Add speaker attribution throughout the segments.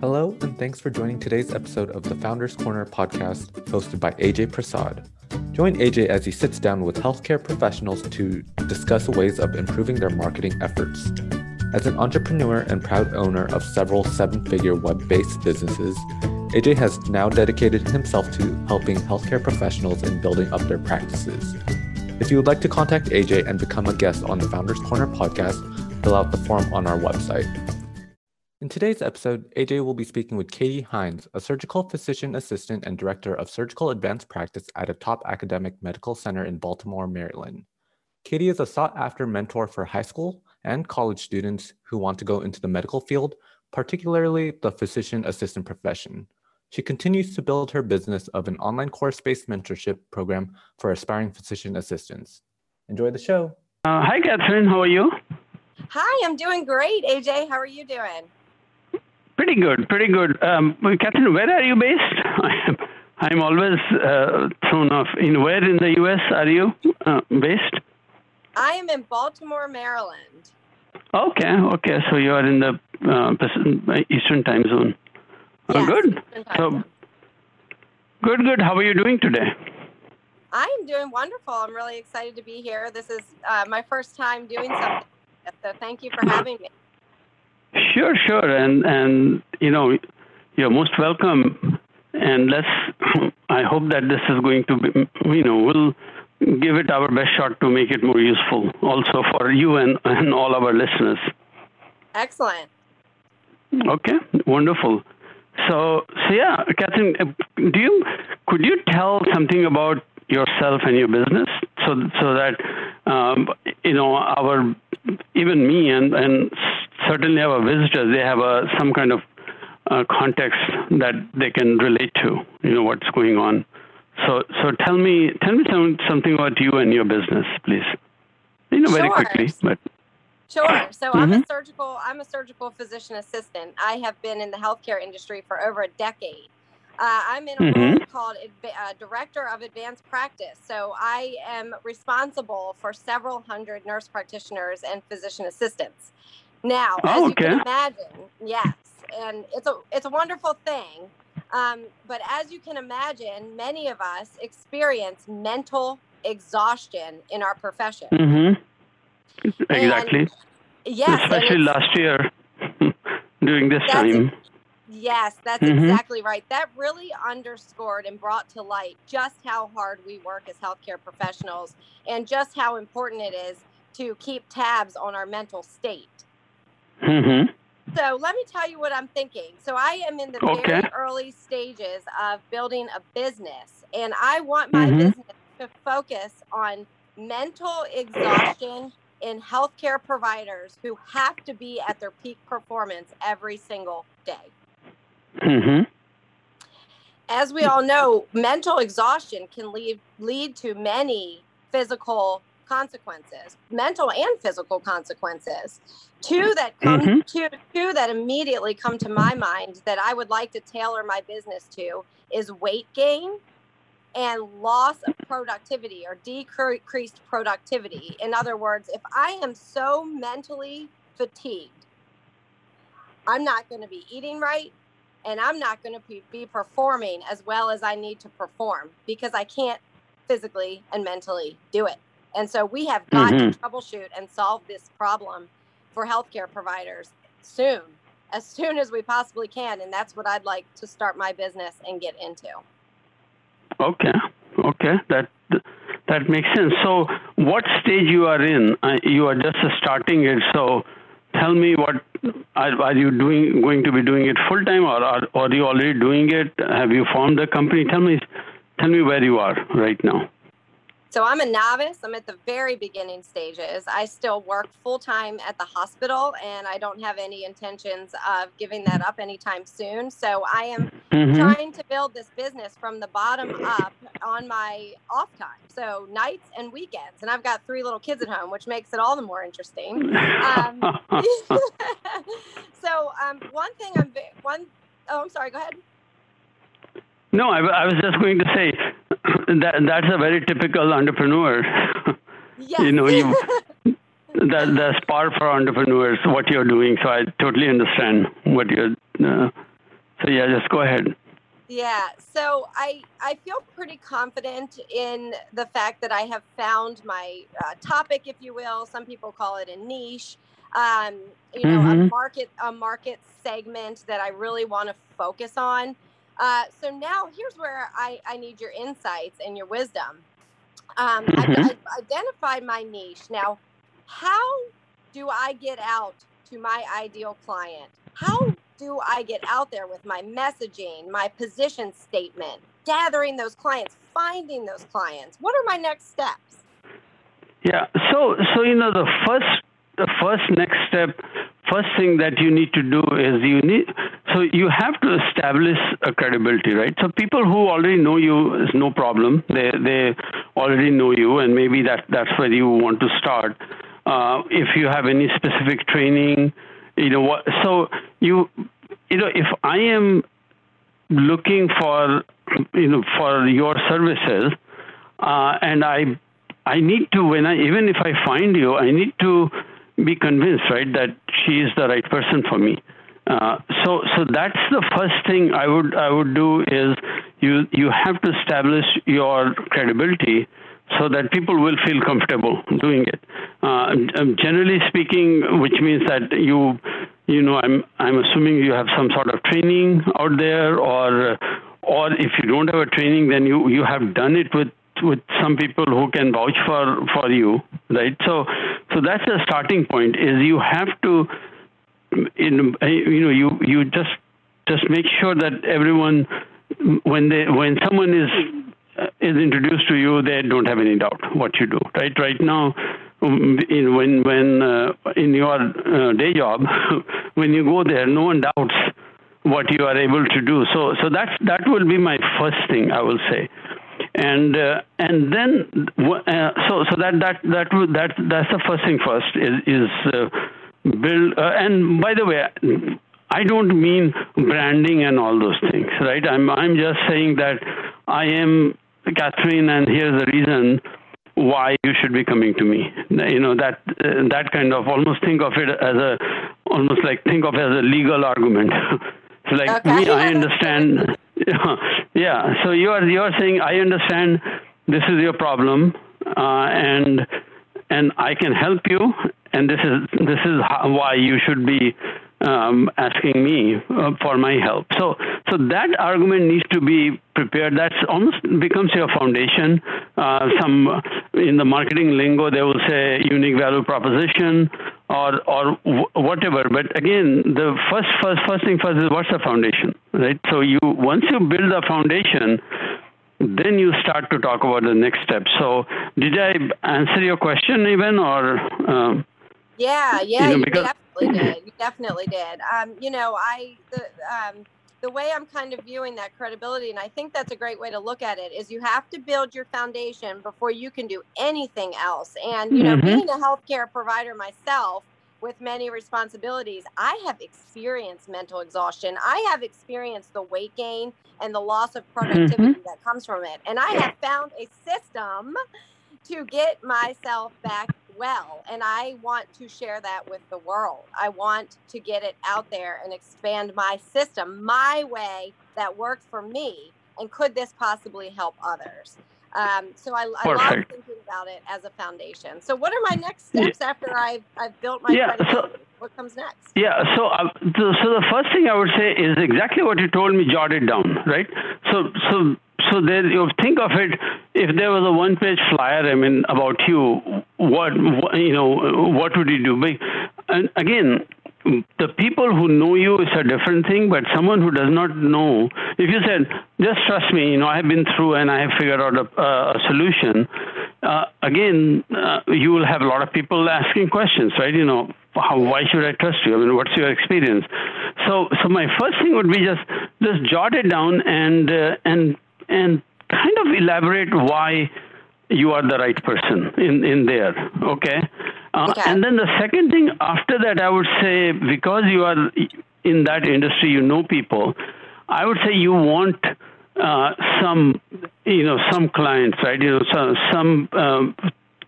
Speaker 1: Hello, and thanks for joining today's episode of the Founders Corner podcast hosted by Ajay Prasad. Join Ajay as he sits down with healthcare professionals to discuss ways of improving their marketing efforts. As an entrepreneur and proud owner of several seven figure web based businesses, Ajay has now dedicated himself to helping healthcare professionals in building up their practices. If you would like to contact Ajay and become a guest on the Founders Corner podcast, fill out the form on our website. In today's episode, Ajay will be speaking with Katy Hines, a surgical physician assistant and director of surgical advanced practice at a top academic medical center in Baltimore, Maryland. Katy is a sought after mentor for high school and college students who want to go into the medical field, particularly the physician assistant profession. She continues to build her business of an online course based mentorship program for aspiring physician assistants. Enjoy the show.
Speaker 2: Uh, hi, Catherine. How are you?
Speaker 3: Hi, I'm doing great. Ajay, how are you doing?
Speaker 2: Pretty good, pretty good. Um, Catherine, where are you based? I'm always uh, thrown off. In where in the U.S. are you uh, based?
Speaker 3: I am in Baltimore, Maryland.
Speaker 2: Okay, okay. So you are in the uh, Eastern Time Zone.
Speaker 3: Uh, yes,
Speaker 2: good. So, good, good. How are you doing today?
Speaker 3: I am doing wonderful. I'm really excited to be here. This is uh, my first time doing something. So thank you for having me.
Speaker 2: Sure, sure, and and you know, you're most welcome. And let's. I hope that this is going to be. You know, we'll give it our best shot to make it more useful, also for you and and all our listeners.
Speaker 3: Excellent.
Speaker 2: Okay, wonderful. So, so yeah, Catherine, uh, do you could you tell something about yourself and your business so so that um, you know our even me and and certainly our visitors, they have a, some kind of uh, context that they can relate to, you know, what's going on. So, so tell me, tell me some, something about you and your business, please. You know,
Speaker 3: sure.
Speaker 2: very quickly, but.
Speaker 3: Sure. So mm-hmm. I'm a mm-hmm. surgical. I'm a surgical physician assistant. I have been in the healthcare industry for over a decade. Uh, I'm in a mm-hmm. role called uh, Director of Advanced Practice. So I am responsible for several hundred nurse practitioners and physician assistants. Now,
Speaker 2: oh,
Speaker 3: as
Speaker 2: you
Speaker 3: can imagine, yes, and it's a it's a wonderful thing. Um, but as you can imagine, many of us experience mental exhaustion in our profession.
Speaker 2: Mm-hmm. Exactly.
Speaker 3: And, yes,
Speaker 2: especially last year during this time.
Speaker 3: Yes, that's mm-hmm. exactly right. That really underscored and brought to light just how hard we work as healthcare professionals and just how important it is to keep tabs on our mental state.
Speaker 2: Mm-hmm.
Speaker 3: So let me tell you what I'm thinking. So I am in the
Speaker 2: okay.
Speaker 3: very early stages of building a business, and I want my mm-hmm. business to focus on mental exhaustion in healthcare providers who have to be at their peak performance every single day.
Speaker 2: Mm-hmm.
Speaker 3: As we all know, mental exhaustion can lead lead to many physical consequences, mental and physical consequences. Two that come mm-hmm. two, two that immediately come to my mind that I would like to tailor my business to is weight gain and loss of productivity or decreased productivity. In other words, if I am so mentally fatigued, I'm not going to be eating right and I'm not going to be performing as well as I need to perform because I can't physically and mentally do it. And so we have got mm-hmm. to troubleshoot and solve this problem for healthcare providers soon, as soon as we possibly can. And that's what I'd like to start my business and get into.
Speaker 2: Okay. Okay. That that makes sense. So, what stage you are in? Uh, you are just starting it. So, tell me what are, are you doing? Going to be doing it full time, or are, are you already doing it? Have you formed the company? Tell me, tell me where you are right now.
Speaker 3: So I'm a novice. I'm at the very beginning stages. I still work full time at the hospital and I don't have any intentions of giving that up anytime soon. So I am mm-hmm. trying to build this business from the bottom up on my off time. So nights and weekends. And I've got three little kids at home, which makes it all the more interesting. Um, so um, one thing I'm, one, oh, I'm sorry, go ahead.
Speaker 2: No, I, I was just going to say that that's a very typical entrepreneur.
Speaker 3: Yes.
Speaker 2: you know, you that that's par for entrepreneurs what you're doing. So I totally understand what you're uh, So yeah, just go ahead.
Speaker 3: Yeah, so I I feel pretty confident in the fact that I have found my uh, topic, if you will. Some people call it a niche. Um, you know, mm-hmm. a market a market segment that I really want to focus on. Uh, so now here's where I, I need your insights and your wisdom. Um, mm-hmm. I've, I've identified my niche. Now, how do I get out to my ideal client? How do I get out there with my messaging, my position statement, gathering those clients, finding those clients? What are my next steps?
Speaker 2: Yeah. So so you know the first the first next step first thing that you need to do is you need so you have to establish a credibility right? So people who already know you is no problem. They they already know you and maybe that that's where you want to start. Uh, if you have any specific training you know what so you you know if i am looking for you know for your services uh, and i i need to when i even if i find you i need to be convinced right that she is the right person for me uh, so so that's the first thing i would i would do is you you have to establish your credibility so that people will feel comfortable doing it. Uh, generally speaking, which means that you, you know, I'm I'm assuming you have some sort of training out there, or or if you don't have a training, then you you have done it with with some people who can vouch for for you, right? So so that's the starting point. Is you have to, in, you know, you you just just make sure that everyone when they when someone is is introduced to you, they don't have any doubt what you do. Right, right now, um, in, when when uh, in your uh, day job, when you go there, no one doubts what you are able to do. So so that's that will be my first thing I will say, and uh, and then uh, so so that that that that that's the first thing first is is uh, build. and by the way. I don't mean branding and all those things, right? I'm I'm just saying that I am Catherine, and here's the reason why you should be coming to me. You know that uh, that kind of almost think of it as a almost like think of as a legal argument. so like me, I understand. yeah. So you are you are saying I understand this is your problem, uh, and and I can help you, and this is this is how, why you should be um, asking me uh, for my help. So, so that argument needs to be prepared. That's almost becomes your foundation. Uh, some in the marketing lingo, they will say unique value proposition or or whatever. But again, the first first first thing first is what's the foundation, right? So you once you build the foundation. Then you start to talk about the next step. So, did I answer your question, even, or?
Speaker 3: Um, yeah, yeah, you, know, because, definitely did. You definitely did. Um, you know, I the um, the way I'm kind of viewing that credibility, and I think that's a great way to look at it, is you have to build your foundation before you can do anything else. And you know, mm-hmm. being a healthcare provider myself with many responsibilities, I have experienced mental exhaustion. I have experienced the weight gain and the loss of productivity mm-hmm. that comes from it. And I have found a system to get myself back well. And I want to share that with the world. I want to get it out there and expand my system, my way that worked for me. And could this possibly help others? Um, so I, I love thinking about it as a foundation. So what are my next steps yeah. after I've, I've built my yeah, so, what comes next?
Speaker 2: Yeah, so uh, the, so the first thing I would say is exactly what you told me, jot it down, right? So so so there you think of it if there was a one page flyer i mean about you what, you know what would you do and again the people who know you is a different thing, but someone who does not know, if you said, just trust me, you know, I have been through and I have figured out a, a solution, uh, again, uh, you will have a lot of people asking questions, right? You know, how, why should I trust you? I mean, what's your experience? So, so my first thing would be just, just jot it down and, uh, and and kind of elaborate why you are the right person in, in there. Okay? Uh, okay. And then the second thing after that, I would say because you are in that industry, you know people. I would say you want uh, some, you know, some clients, right? You know, some, some um,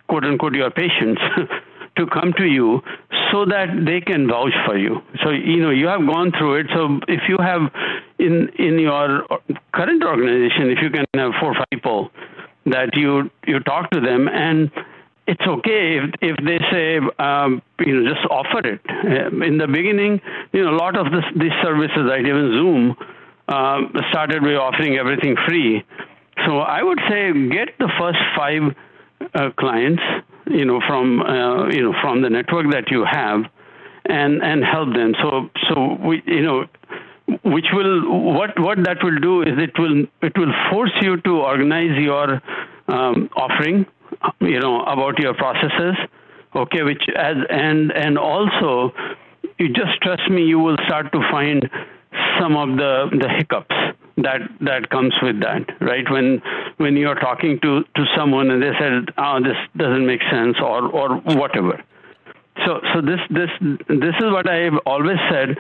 Speaker 2: quote unquote your patients to come to you so that they can vouch for you. So, you know, you have gone through it. So if you have, in in your current organization, if you can have four or five people that you you talk to them and it's okay if, if they say um, you know just offer it. Uh, in the beginning you know a lot of this, these services right even zoom uh, started by offering everything free. So i would say get the first five uh, clients you know from uh, you know from the network that you have and and help them. So so we you know which will what what that will do is it will it will force you to organize your um, offering you know about your processes okay which as and and also you just trust me you will start to find some of the the hiccups that that comes with that right? When when you're talking to to someone and they said oh this doesn't make sense or or whatever. So so this this this is what i've always said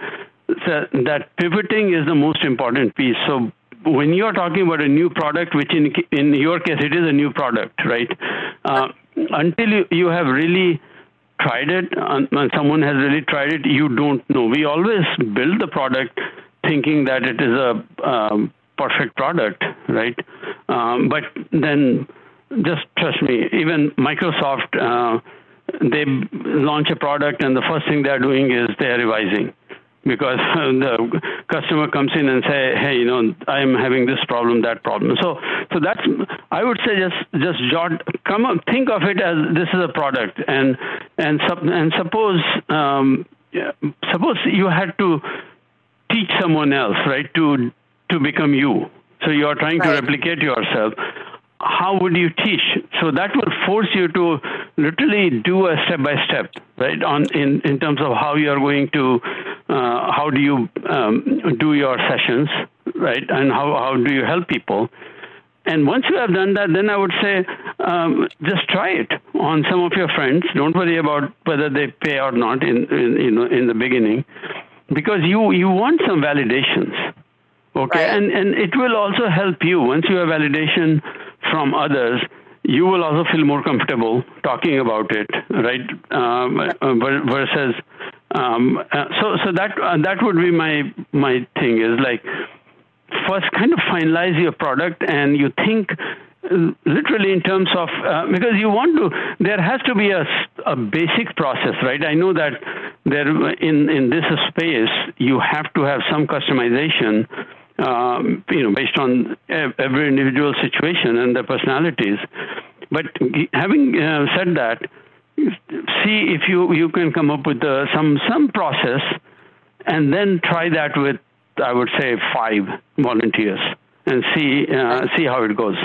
Speaker 2: that, pivoting is the most important piece so when you are talking about a new product, which in in your case it is a new product, right? Uh, until you, you have really tried it, and someone has really tried it, you don't know. We always build the product thinking that it is a um, perfect product, right? Um, but then, just trust me. Even Microsoft, uh, they launch a product, and the first thing they're doing is they're revising because the customer comes in and say, hey, you know, I'm having this problem, that problem. So, so that's I would say just just jot, come up, think of it as this is a product, and and sup, and suppose um, suppose you had to teach someone else, right, to to become you. So you are trying right. to replicate yourself how would you teach? So that will force you to literally do a step by step, right? On in, in terms of how you are going to, uh, how do you um, do your sessions, right? And how, how do you help people? And once you have done that, then I would say um, just try it on some of your friends. Don't worry about whether they pay or not in, in you know in the beginning, because you you want some validations, okay? Right. And and it will also help you once you have validation from others, you will also feel more comfortable talking about it, right? Um, uh, versus, um, uh, so so that uh, that would be my my thing is like first kind of finalize your product and you think uh, literally in terms of uh, because you want to there has to be a, a basic process right i know that there in in this space you have to have some customization um, you know, based on every individual situation and their personalities. But having uh, said that, see if you, you can come up with uh, some some process, and then try that with I would say five volunteers and see uh, see how it goes.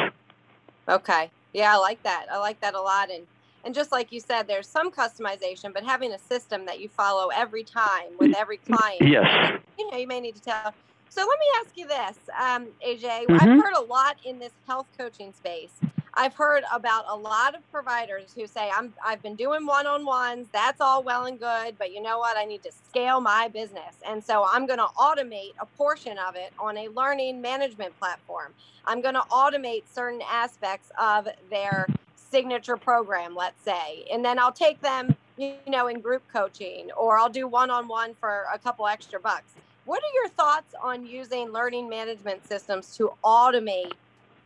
Speaker 3: Okay. Yeah, I like that. I like that a lot. And and just like you said, there's some customization, but having a system that you follow every time with every client.
Speaker 2: Yes.
Speaker 3: You know, you may need to tell so let me ask you this, um, Ajay. Mm-hmm. I've heard a lot in this health coaching space. I've heard about a lot of providers who say, I'm, I've been doing one on ones. That's all well and good. But you know what? I need to scale my business. And so I'm going to automate a portion of it on a learning management platform. I'm going to automate certain aspects of their signature program, let's say. And then I'll take them, you know, in group coaching or I'll do one on one for a couple extra bucks. What are your thoughts on using learning management systems to automate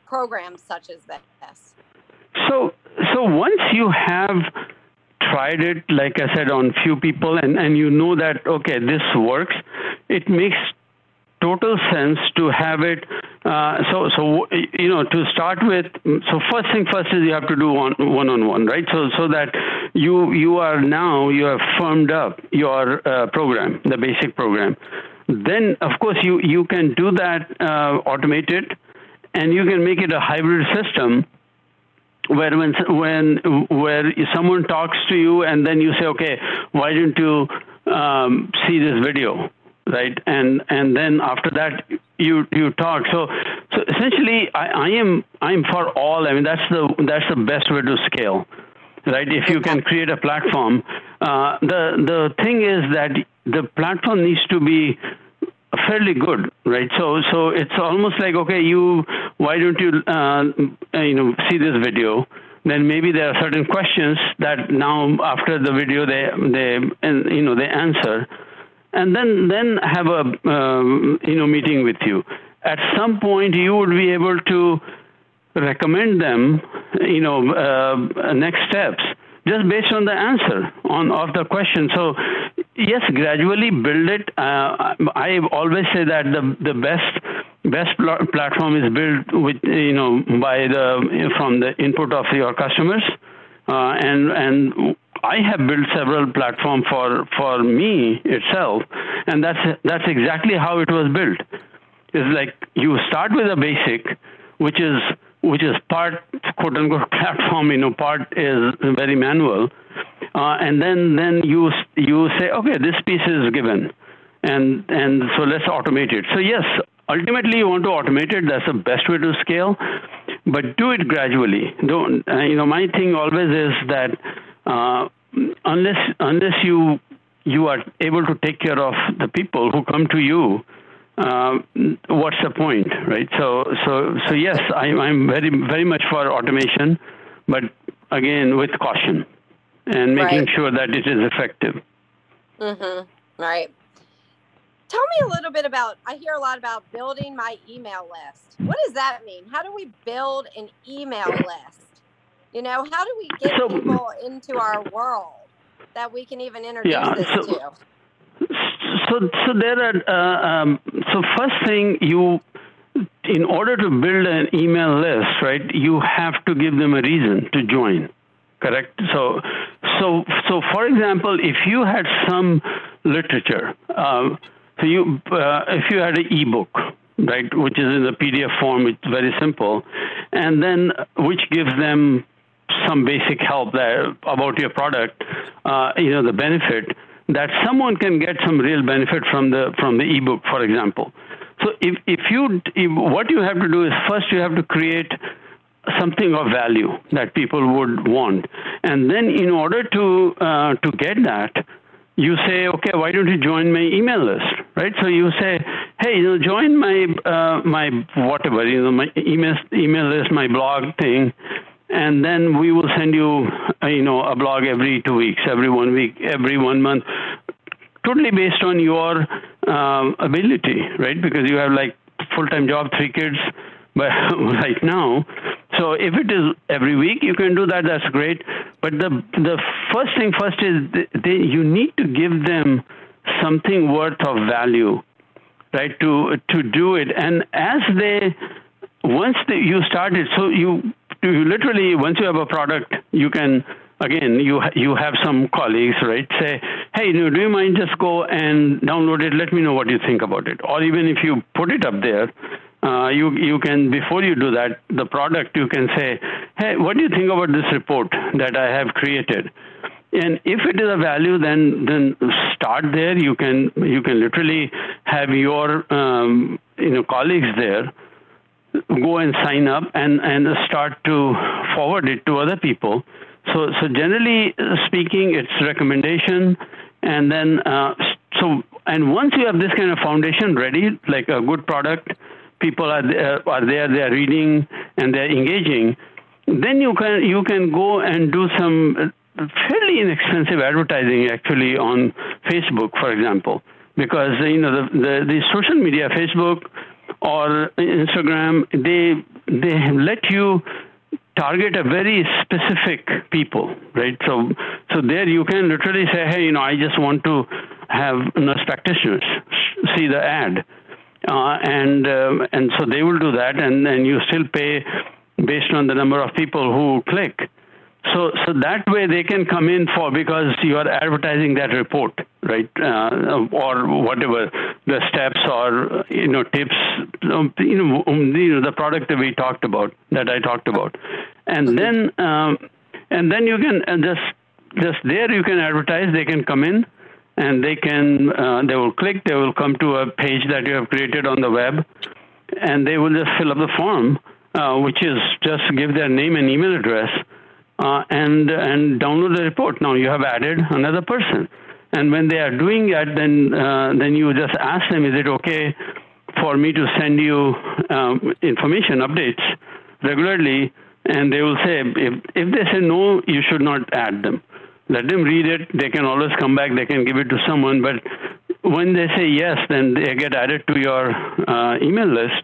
Speaker 3: programs such as this?
Speaker 2: So, so once you have tried it, like I said, on few people, and, and you know that okay, this works, it makes total sense to have it. Uh, so, so you know, to start with, so first thing first is you have to do one one on one, right? So, so that you you are now you have firmed up your uh, program, the basic program then of course you, you can do that uh, automated and you can make it a hybrid system where when when where someone talks to you and then you say okay why don't you um, see this video? Right? And and then after that you you talk. So so essentially I, I am I'm for all. I mean that's the that's the best way to scale. Right? If you can create a platform uh, the the thing is that the platform needs to be fairly good, right? So so it's almost like okay, you why don't you uh, you know see this video? Then maybe there are certain questions that now after the video they they and you know they answer, and then then have a um, you know meeting with you. At some point, you would be able to recommend them, you know, uh, next steps just based on the answer on of the question. So yes, gradually build it. Uh, I always say that the the best best pl- platform is built with you know by the from the input of your customers, uh, and and I have built several platforms for for me itself, and that's that's exactly how it was built. It's like you start with a basic, which is which is part quote unquote platform, you know, part is very manual, uh, and then then you you say, okay, this piece is given, and and so let's automate it. So yes, ultimately you want to automate it. That's the best way to scale, but do it gradually. Don't uh, you know? My thing always is that uh, unless unless you you are able to take care of the people who come to you, uh, what's the point, right? So so so yes, I'm I'm very very much for automation, but again with caution and making right. sure that it is effective.
Speaker 3: Mm-hmm. Right. Tell me a little bit about. I hear a lot about building my email list. What does that mean? How do we build an email list? You know, how do we get so, people into our world that we can even introduce yeah, this so, to?
Speaker 2: So, so there are. Uh, um, so first thing you, in order to build an email list, right? You have to give them a reason to join. Correct. So, so, so for example, if you had some literature, uh, so you, uh, if you had an ebook, right, which is in the PDF form, it's very simple, and then which gives them some basic help there about your product, uh, you know, the benefit that someone can get some real benefit from the from the ebook, for example. So if if you if, what you have to do is first you have to create something of value that people would want, and then in order to uh, to get that, you say, okay, why don't you join my email list, right? So you say, hey, you know, join my uh, my whatever, you know, my email email list, my blog thing, and then we will send you, uh, you know, a blog every two weeks, every one week, every one month, totally based on your um, ability, right? Because you have like full-time job, three kids, but right now. So if it is every week, you can do that. That's great. But the the first thing first is they, you need to give them something worth of value, right? To to do it, and as they once they, you start it, so you you literally once you have a product, you can again you you have some colleagues right say hey do you mind just go and download it let me know what you think about it or even if you put it up there uh, you you can before you do that the product you can say hey what do you think about this report that i have created? And if it is a value then then start there. You can you can literally have your um, you know colleagues there go and sign up and, and start to forward it to other people. So, so generally speaking, it's recommendation, and then uh, so and once you have this kind of foundation ready, like a good product, people are there, uh, are there, they are reading and they're engaging. Then you can you can go and do some uh, fairly inexpensive advertising actually on Facebook, for example, because you know the the, the social media, Facebook, or Instagram, they they let you target a very specific people, right? So so there you can literally say, hey, you know, I just want to have nurse practitioners see the ad, uh, and um, and so they will do that, and and you still pay based on the number of people who click. So, so that way they can come in for because you are advertising that report, right? Uh, or whatever the steps or you know tips, um, you know, um, you know the product that we talked about, that I talked about, and then um, and then you can uh, just just there you can advertise. They can come in, and they can uh, they will click. They will come to a page that you have created on the web, and they will just fill up the form, uh, which is just give their name and email address uh, and and download the report. Now you have added another person, and when they are doing that, then uh, then you just ask them, is it okay for me to send you um, information updates regularly? And they will say, if if they say no, you should not add them. Let them read it. They can always come back. They can give it to someone, but when they say yes, then they get added to your uh, email list.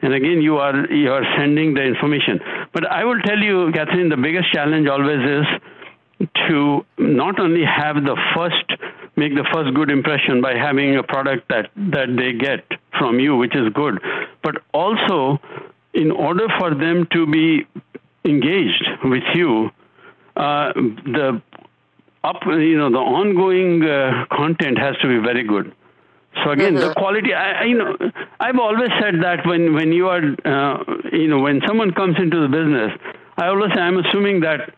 Speaker 2: And again, you are you are sending the information. But I will tell you, Catherine, the biggest challenge always is to not only have the first make the first good impression by having a product that that they get from you, which is good, but also in order for them to be engaged with you, uh, the up you know the ongoing uh, content has to be very good. So again, mm-hmm. the quality. I, you know, I've always said that when when you are, uh, you know, when someone comes into the business, I always say I'm assuming that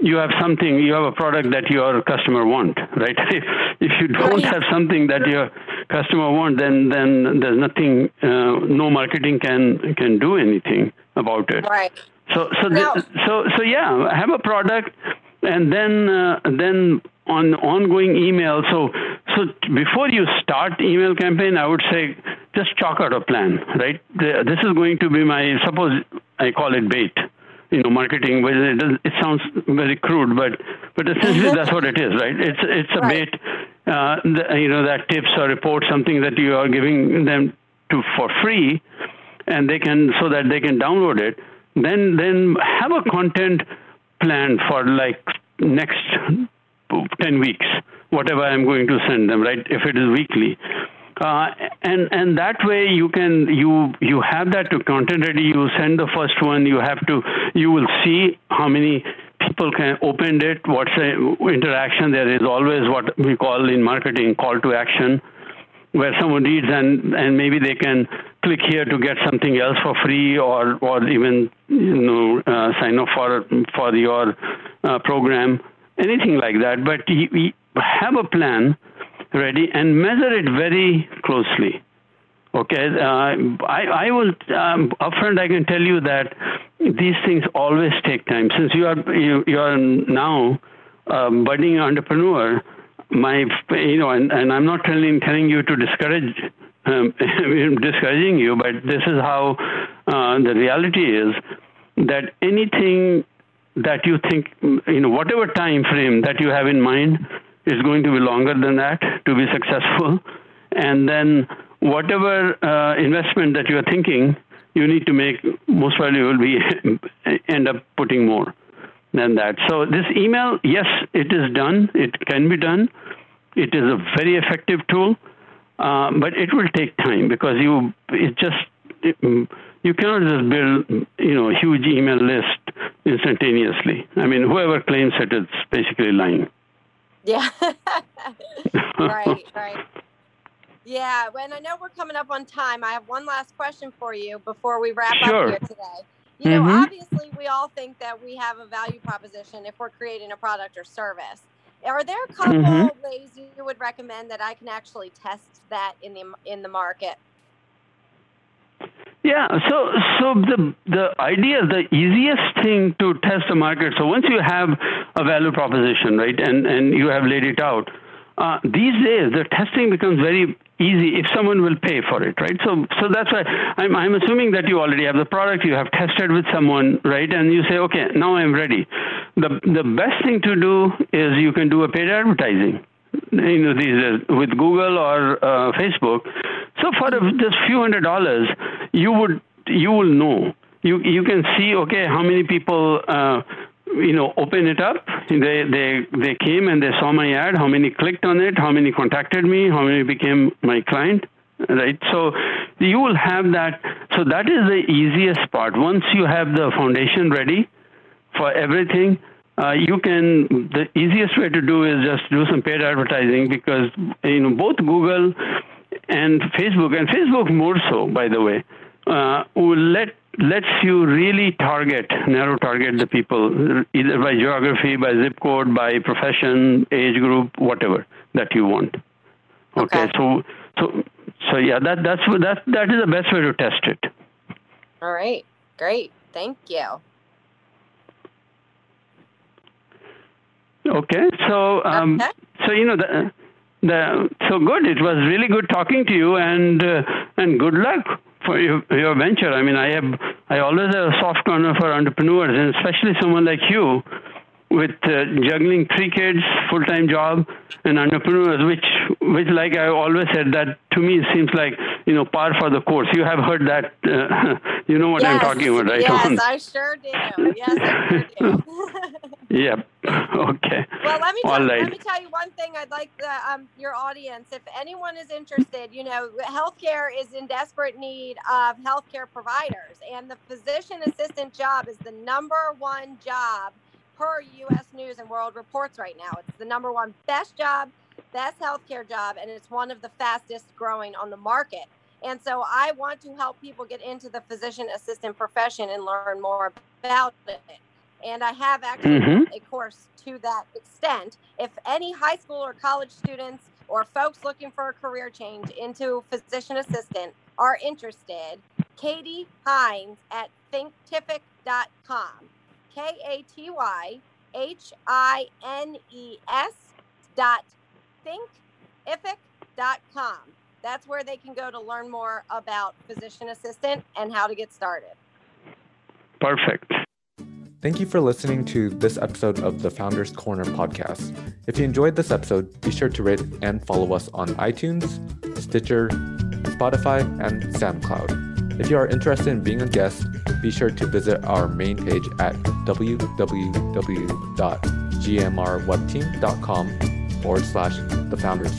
Speaker 2: you have something, you have a product that your customer want, right? if, if you don't have something that your customer want, then then there's nothing, uh, no marketing can can do anything about it.
Speaker 3: Right.
Speaker 2: So so no. so so yeah, have a product, and then uh, then on ongoing email. So so before you start email campaign, I would say just chalk out a plan, right? This is going to be my suppose I call it bait you know, marketing. But it, does, it sounds very crude, but but essentially that's what it is, right? It's it's a right. bait, uh, the, you know, that tips or report something that you are giving them to for free, and they can so that they can download it. Then then have a content plan for like next ten weeks, whatever I'm going to send them, right? If it is weekly uh, and and that way you can you you have that to content ready. You send the first one. You have to you will see how many people can open it. What's the interaction? There is always what we call in marketing call to action, where someone reads and and maybe they can click here to get something else for free or or even you know uh, sign up for for your uh, program, anything like that. But we have a plan ready and measure it very closely. Okay, uh, I, I will um, upfront. I can tell you that these things always take time. Since you are you, you are now a budding entrepreneur, my you know, and, and I'm not telling telling you to discourage um, discouraging you, but this is how uh, the reality is that anything that you think, you know, whatever time frame that you have in mind, is going to be longer than that to be successful. And then whatever uh, investment that you are thinking you need to make, most probably will be end up putting more than that. So this email, yes, it is done. It can be done. It is a very effective tool, uh, but it will take time because you it just it, you cannot just build you know a huge email list instantaneously. I mean, whoever claims it is basically lying.
Speaker 3: Yeah. right, right. Yeah, when I know we're coming up on time, I have one last question for you before we wrap
Speaker 2: sure.
Speaker 3: up here today. You know, mm-hmm. obviously, we all think that we have a value proposition if we're creating a product or service. Are there a couple mm-hmm. ways you would recommend that I can actually test that in the in the market?
Speaker 2: Yeah, so so the the idea, the easiest thing to test the market. So once you have a value proposition, right, and and you have laid it out, uh, these days the testing becomes very easy if someone will pay for it, right? So so that's why I'm I'm assuming that you already have the product, you have tested with someone, right, and you say, okay, now I'm ready. The the best thing to do is you can do a paid advertising you know these with Google or uh, Facebook. So for just few hundred dollars, you would you will know. You you can see okay how many people uh, you know open it up. They they they came and they saw my ad. How many clicked on it? How many contacted me? How many became my client? Right. So you will have that. So that is the easiest part. Once you have the foundation ready for everything uh, you can the easiest way to do is just do some paid advertising because you know both Google and Facebook and Facebook more so by the way uh, will let lets you really target narrow target the people either by geography by zip code by profession age group whatever that you want okay, okay so so so yeah that that's that that is the best way to test it
Speaker 3: all right great thank you
Speaker 2: Okay, so um, okay. so you know the, the so good. It was really good talking to you, and uh, and good luck for your, your venture. I mean, I have I always have a soft corner for entrepreneurs, and especially someone like you, with uh, juggling three kids, full-time job, and entrepreneurs, which, which, like I always said, that to me seems like you know par for the course. You have heard that, uh, you know what
Speaker 3: yes,
Speaker 2: I'm talking about, right?
Speaker 3: Yes, I sure do. Yes, I sure do.
Speaker 2: yep. Okay.
Speaker 3: Well, let me tell, right. let me tell you one thing. I'd like the, um, your audience, if anyone is interested, you know, healthcare is in desperate need of healthcare providers, and the physician assistant job is the number one job per U.S. News and World Reports right now. It's the number one best job, best healthcare job, and it's one of the fastest growing on the market. And so I want to help people get into the physician assistant profession and learn more about it. And I have actually mm-hmm. a course to that extent. If any high school or college students or folks looking for a career change into physician assistant are interested, Katy Hines at thinkific.com. K A T Y H I N E S dot thinkific.com. That's where they can go to learn more about physician assistant and how to get started.
Speaker 2: Perfect.
Speaker 1: Thank you for listening to this episode of the Founders Corner podcast. If you enjoyed this episode, be sure to rate and follow us on iTunes, Stitcher, Spotify, and SoundCloud. If you are interested in being a guest, be sure to visit our main page at www.gmrwebteam.com forward slash the founders